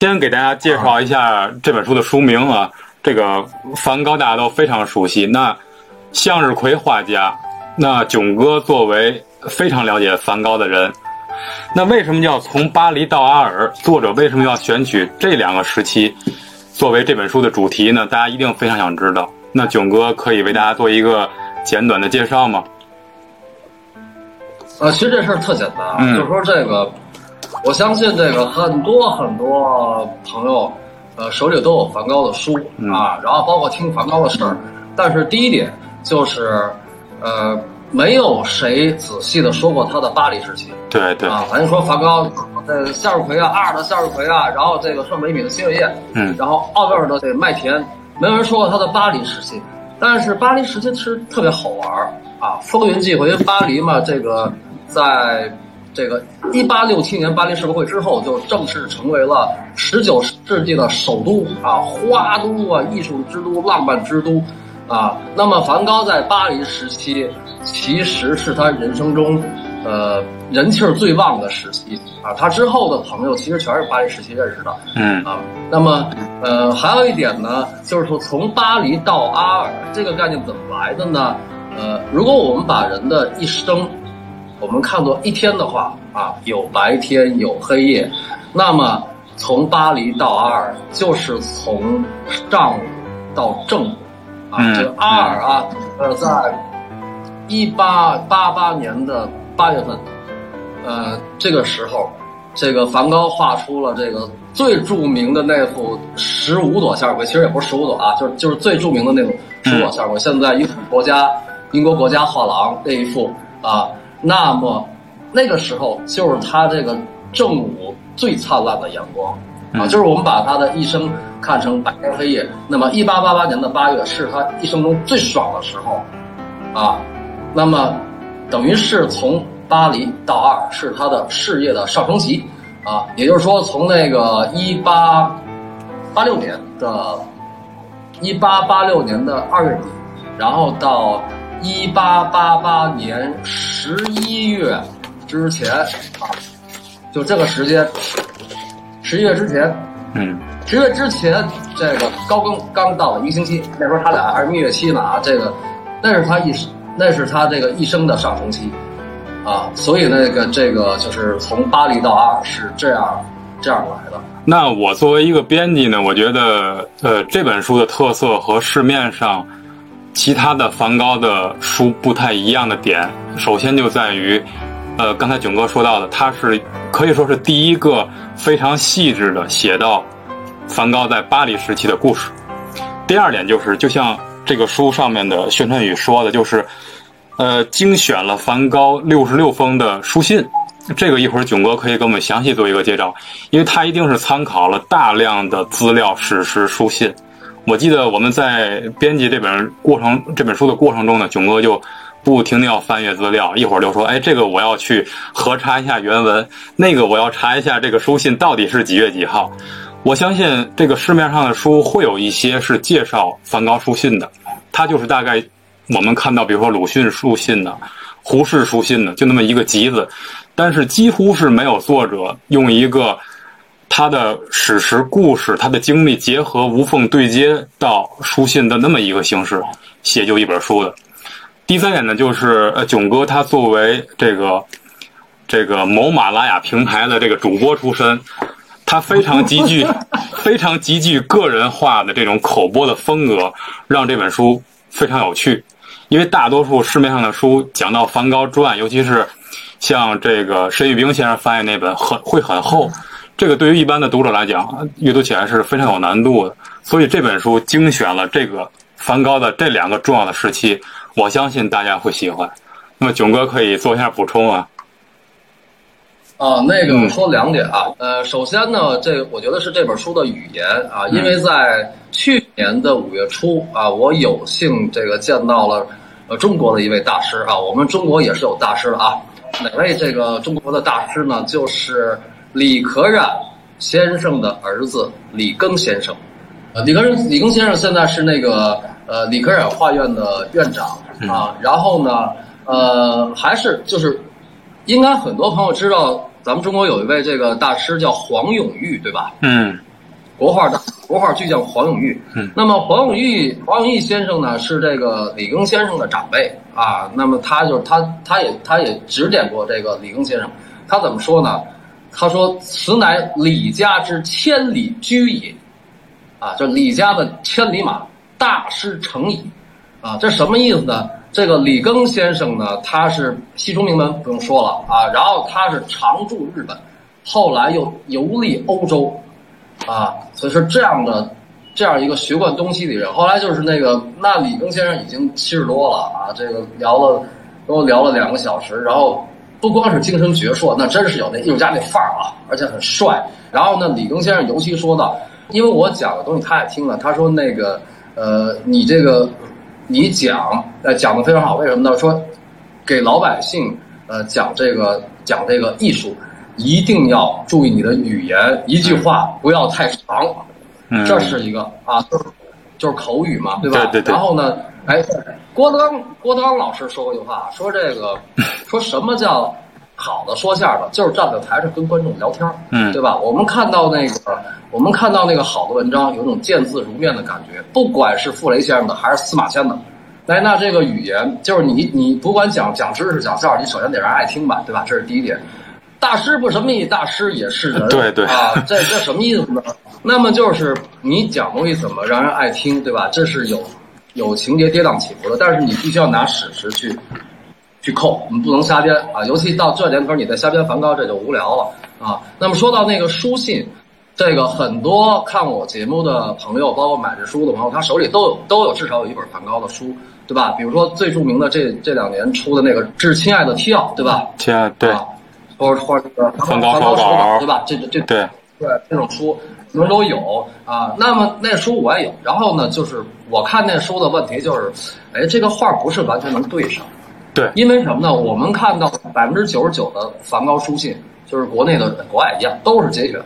先给大家介绍一下这本书的书名啊，这个梵高大家都非常熟悉。那向日葵画家，那囧哥作为非常了解梵高的人，那为什么要从巴黎到阿尔？作者为什么要选取这两个时期作为这本书的主题呢？大家一定非常想知道。那囧哥可以为大家做一个简短的介绍吗？呃，其实这事儿特简单，嗯就是说这个，我相信这个很多很多朋友，呃，手里都有梵高的书、嗯啊，然后包括听梵高的事儿，但是第一点就是，呃，没有谁仔细的说过他的巴黎时期对对，啊，咱就说梵高的向日葵啊，阿尔的向日葵啊，然后这个圣梅米的星月夜，嗯然后奥威尔的这个麦田，没有人说过他的巴黎时期，但是巴黎时期其实特别好玩儿啊，风云际会，因为巴黎嘛，这个在这个一八六七年巴黎世博会之后，就正式成为了十九世纪的首都啊，花都啊，艺术之都，浪漫之都啊。那么梵高在巴黎时期，其实是他人生中呃人气儿最旺的时期啊。他之后的朋友其实全是巴黎时期认识的。嗯啊，那么呃，还有一点呢，就是说从巴黎到阿尔这个概念怎么来的呢？呃，如果我们把人的一生我们看作一天的话啊，有白天有黑夜，那么从巴黎到阿尔就是从上午到正午啊，嗯这个阿尔啊，呃，在一八八八年的八月份，呃，这个时候，这个梵高画出了这个最著名的那幅十五朵向日葵，其实也不是十五朵啊，就是就是最著名的那种十五朵向日葵。现在英国国家英国国家画廊那一幅啊，那么那个时候就是他这个正午最灿烂的阳光。啊，嗯就是我们把他的一生看成白天黑夜。那么，一八八八年的八月是他一生中最爽的时候，啊，那么等于是从巴黎到二是他的事业的上升期，啊，也就是说从那个一八八六年的，一八八六年的二月底，然后到一八八八年十一月之前啊，就这个时间，十一月之前，嗯十月之前，这个高更刚到了一个星期，那时候他俩还是蜜月期呢啊，这个那是他一生，那是他这个一生的上升期，啊，所以那个这个就是从巴黎到阿尔是这样这样来的。那我作为一个编辑呢，我觉得呃这本书的特色和市面上其他的梵高的书不太一样的点，首先就在于，呃刚才囧哥说到的，他是可以说是第一个非常细致的写到梵高在巴黎时期的故事。第二点就是，就像这个书上面的宣传语说的，就是呃精选了梵高六十六封的书信。这个一会儿囧哥可以给我们详细做一个介绍，因为他一定是参考了大量的资料、史实、书信。我记得我们在编辑这本过程、这本书的过程中呢，囧哥就不停的要翻阅资料，一会儿就说：“哎，这个我要去核查一下原文，那个我要查一下这个书信到底是几月几号。”我相信这个市面上的书会有一些是介绍梵高书信的，它就是大概我们看到，比如说鲁迅书信的、胡适书信的，就那么一个集子，但是几乎是没有作者用一个他的史实故事、他的经历结合无缝对接到书信的那么一个形式写就一本书的。第三点呢，就是呃，囧哥他作为这个这个某马拉雅平台的这个主播出身，他非常极具 非常极具个人化的这种口播的风格，让这本书非常有趣。因为大多数市面上的书讲到梵高传，尤其是像这个申玉冰先生翻译那本很会很厚，这个对于一般的读者来讲，阅读起来是非常有难度的。所以这本书精选了这个梵高的这两个重要的时期，我相信大家会喜欢。那么囧哥可以做一下补充啊。啊，那个说两点啊，呃，首先呢，这我觉得是这本书的语言啊，因为在去年的五月初啊，我有幸这个见到了呃中国的一位大师啊，我们中国也是有大师的啊，哪位这个中国的大师呢？就是李可染先生的儿子李庚先生，呃，李庚李庚先生现在是那个呃李可染画院的院长啊，然后呢，呃，还是就是应该很多朋友知道，咱们中国有一位这个大师叫黄永玉，对吧？嗯国画大国画巨匠黄永玉。嗯，那么黄永玉黄永玉先生呢是这个李庚先生的长辈啊。那么他就是他他也他也指点过这个李庚先生。他怎么说呢？他说：“此乃李家之千里驹也。”啊，就李家的千里马，大师成矣。啊，这什么意思呢？这个李庚先生呢，他是西中名门，不用说了啊。然后他是常驻日本，后来又游历欧洲，啊，所以说这样的这样一个学贯东西的人。后来就是那个，那李庚先生已经七十多了啊，这个聊了都聊了两个小时，然后不光是精神矍铄，那真是有那艺术家那范儿啊，而且很帅。然后呢，李庚先生尤其说到，因为我讲的东西他也听了，他说那个呃，你这个。你讲，呃，讲的非常好。为什么呢？说，给老百姓，呃，讲这个讲这个艺术，一定要注意你的语言，一句话不要太长。嗯，这是一个啊，就是就是口语嘛，对吧？对对对。然后呢，哎，郭德纲郭德纲老师说过一句话，说这个说什么叫好的说相声，就是站在台上跟观众聊天嗯，对吧？我们看到那个。我们看到那个好的文章，有种见字如面的感觉。不管是傅雷先生的还是司马迁的，哎，那这个语言就是你你不管讲讲知识讲笑话，你首先得让人爱听吧，对吧？这是第一点。大师不什么意思？大师也是人，对对啊，这这什么意思呢？那么就是你讲东西怎么让人爱听，对吧？这是有有情节跌宕起伏的，但是你必须要拿史实去去扣，你不能瞎编啊。尤其到这年头，你再瞎编梵高，这就无聊了啊。那么说到那个书信。这个很多看我节目的朋友，包括买这书的朋友，他手里都有都有至少有一本梵高的书，对吧？比如说最著名的这这两年出的那个《致亲爱的 T 奥》，对吧？亲爱的对，或者或者这个梵高手稿，对吧？这这这对对这种书什么都有啊。那么那书我也有。然后呢，就是我看那书的问题就是，哎，这个画不是完全能对上。对，因为什么呢？我们看到百分之九十九的梵高书信，就是国内的国外一样，都是节选。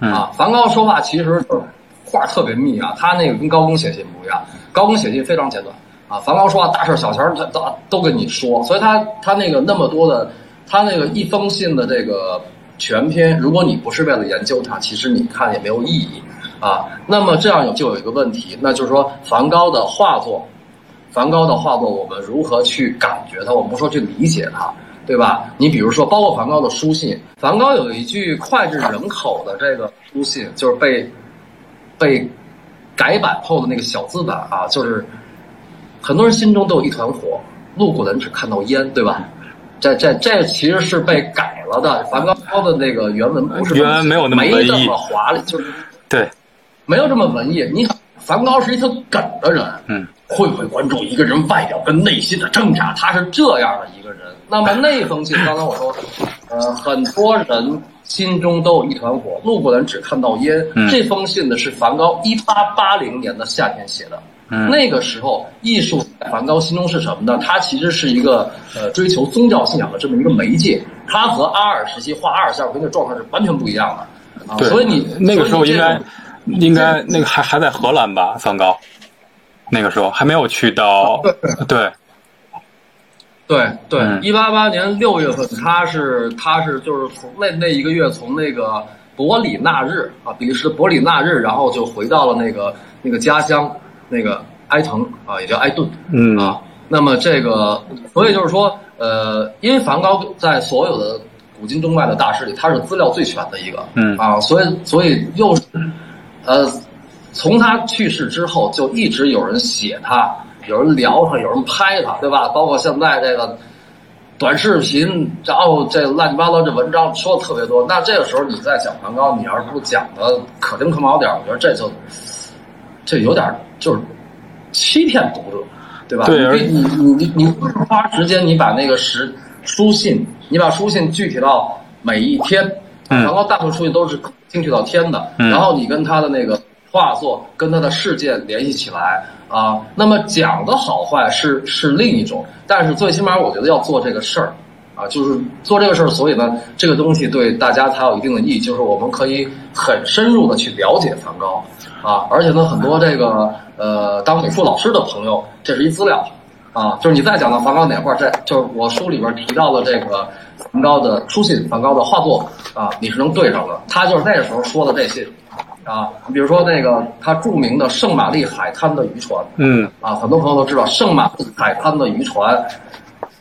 啊，梵高说话其实就是话特别密啊，他那个跟高更写信不一样，高更写信非常简短啊，梵高说话大事小情他都都跟你说，所以他他那个那么多的，他那个一封信的这个全篇，如果你不是为了研究它，其实你看也没有意义啊。那么这样就有一个问题，那就是说梵高的画作，梵高的画作我们如何去感觉它？我们不说去理解它。对吧？你比如说，包括梵高的书信，梵高有一句脍炙人口的这个书信，就是被被改版后的那个小字版啊，就是很多人心中都有一团火，路过的人只看到烟，对吧？这这这其实是被改了的。梵高的那个原文不是原文没有那么没这么华丽，就是对，没有这么文艺。你梵高是一个梗的人，嗯。会不会关注一个人外表跟内心的挣扎？他是这样的一个人。那么那封信，刚才我说，呃，很多人心中都有一团火，路过的人只看到烟。这封信呢是梵高一八八零年的夏天写的。那个时候，艺术在梵高心中是什么呢？他其实是一个呃追求宗教信仰的这么一个媒介。他和阿尔时期画阿尔相跟的状态是完全不一样的。啊，所以你那个时候应该应该那个还还在荷兰吧？梵高。那个时候还没有去到，对，对对，一八八年六月份，他是他是就是从那那一个月从那个伯里纳日啊，比利时伯里纳日，然后就回到了那个那个家乡那个埃滕啊，也叫埃顿，嗯啊，那么这个所以就是说，呃，因为梵高在所有的古今中外的大师里，他是资料最全的一个，嗯啊，所以所以又是呃。从他去世之后，就一直有人写他，有人聊他，有人拍他，对吧？包括现在这个短视频，然后这乱七八糟这文章说的特别多。那这个时候你再讲梵高，你要是不讲的可丁可卯点，我觉得这就这有点就是欺骗读者，对吧？对，你你你你花时间，你把那个时书信，你把书信具体到每一天，然后大部分书信都是精确到天的，然后你跟他的那个。画作跟他的事件联系起来啊，那么讲的好坏是是另一种，但是最起码我觉得要做这个事儿啊，就是做这个事儿，所以呢，这个东西对大家才有一定的意义，就是我们可以很深入的去了解梵高啊，而且呢，很多这个呃当美术老师的朋友，这是一资料啊，就是你再讲到梵高哪块儿，这就是我书里边提到的这个梵高的书信、梵高的画作啊，你是能对上的，他就是那个时候说的这些。啊，比如说那个他著名的圣玛丽海滩的渔船，嗯啊，很多朋友都知道圣玛丽海滩的渔船，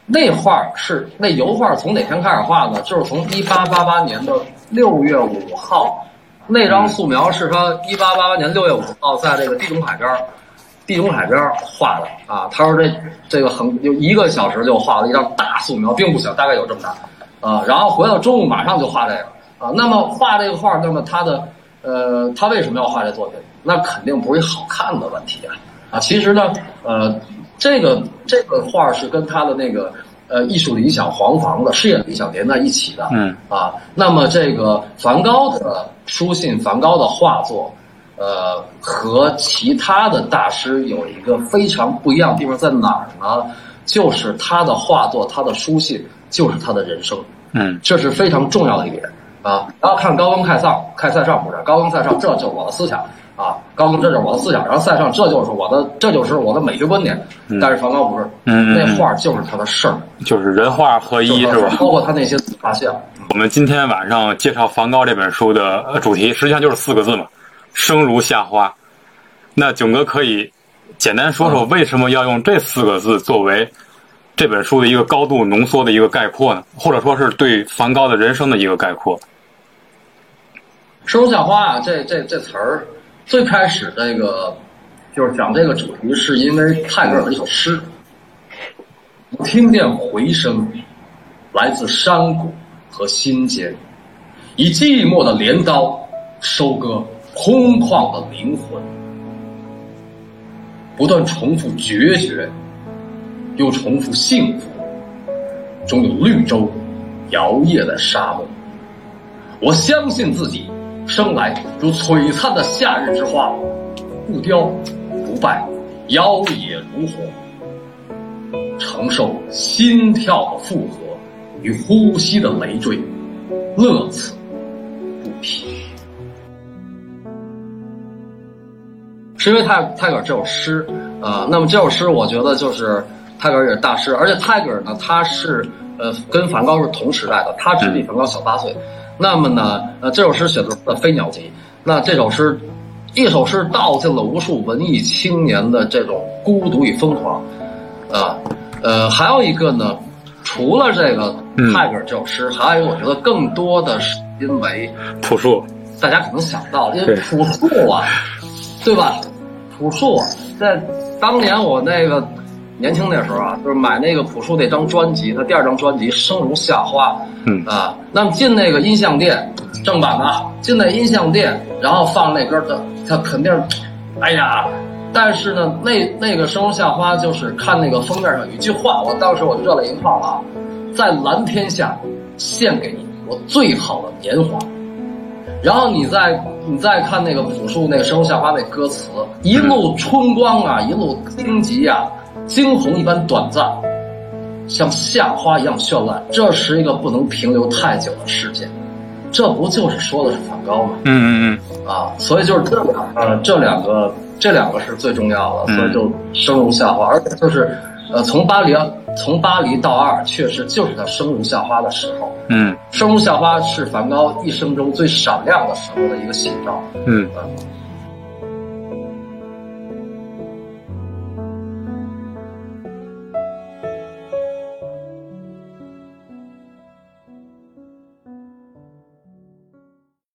那画是那油画从哪天开始画呢？就是从一八八八年的六月五号，那张素描是他一八八八年六月五号在这个地中海边儿，地中海边儿画的啊。他说这这个很有一个小时就画了一张大素描，并不小，大概有这么大啊。然后回到中午马上就画这个啊。那么画这个画，那么他的呃，他为什么要画这作品？那肯定不是一好看的问题啊啊！其实呢，呃，这个这个画是跟他的那个呃艺术理想黄房的事业理想连在一起的。嗯啊，那么这个梵高的书信、梵高的画作，呃，和其他的大师有一个非常不一样的地方在哪儿呢？就是他的画作、他的书信就是他的人生。嗯这是非常重要的一点啊。然后看高更、看上、看塞上不是高更、塞上，这就是我的思想啊。高更这就是我的思想，然后塞上这就是我的，这就是我的美学观点。但是梵高不是，嗯嗯那画就是他的事儿，就是人画合一是吧？包括他那些画像。我们今天晚上介绍梵高这本书的呃主题，实际上就是四个字嘛，生如夏花。那囧哥可以简单说说为什么要用这四个字作为这本书的一个高度浓缩的一个概括呢？或者说是对梵高的人生的一个概括？生如夏花啊，这这这词儿，最开始这个就是讲这个主题，是因为泰戈尔的一首诗。听见回声，来自山谷和心间，以寂寞的镰刀收割空旷的灵魂，不断重复决绝，又重复幸福，终有绿洲摇曳在沙漠。我相信自己生来如璀璨的夏日之花，不凋不败，妖冶如火，承受心跳的负荷与呼吸的累赘，乐此不疲。是因为泰泰戈尔这首诗啊、那么这首诗我觉得就是泰戈尔也是大师，而且泰戈尔呢，他是呃跟梵高是同时代的，他只比梵高小八岁。那么呢，呃，这首诗写的是《飞鸟集》，那这首诗，一首诗道尽了无数文艺青年的这种孤独与疯狂，啊，呃，还有一个呢，除了这个嗯。泰戈尔这首诗，还有一个我觉得更多的是因为朴树，大家可能想到，因为朴树啊，对吧？朴树啊在当年我那个年轻那时候啊，就是买那个朴树那张专辑，他第二张专辑《生如夏花》，嗯啊，那么进那个音像店，正版的啊，进那音像店，然后放那歌，他他肯定，哎呀。但是呢，那那个《生如夏花》就是看那个封面上有一句话，我当时我就热泪盈眶了啊，在蓝天下献给你我最好的年华。然后你再你再看那个朴树那个《生如夏花》那歌词，一路春光啊，一路荆棘啊，惊鸿一般短暂，像夏花一样绚烂。这是一个不能停留太久的事件，这不就是说的是梵高吗？嗯嗯嗯啊，所以就是这两呃这两个这两个是最重要的，嗯所以就生如夏花，而且就是呃从巴黎从巴黎到阿尔，确实就是他生如夏花的时候。嗯生如夏花是梵高一生中最闪亮的时候的一个写照。嗯嗯嗯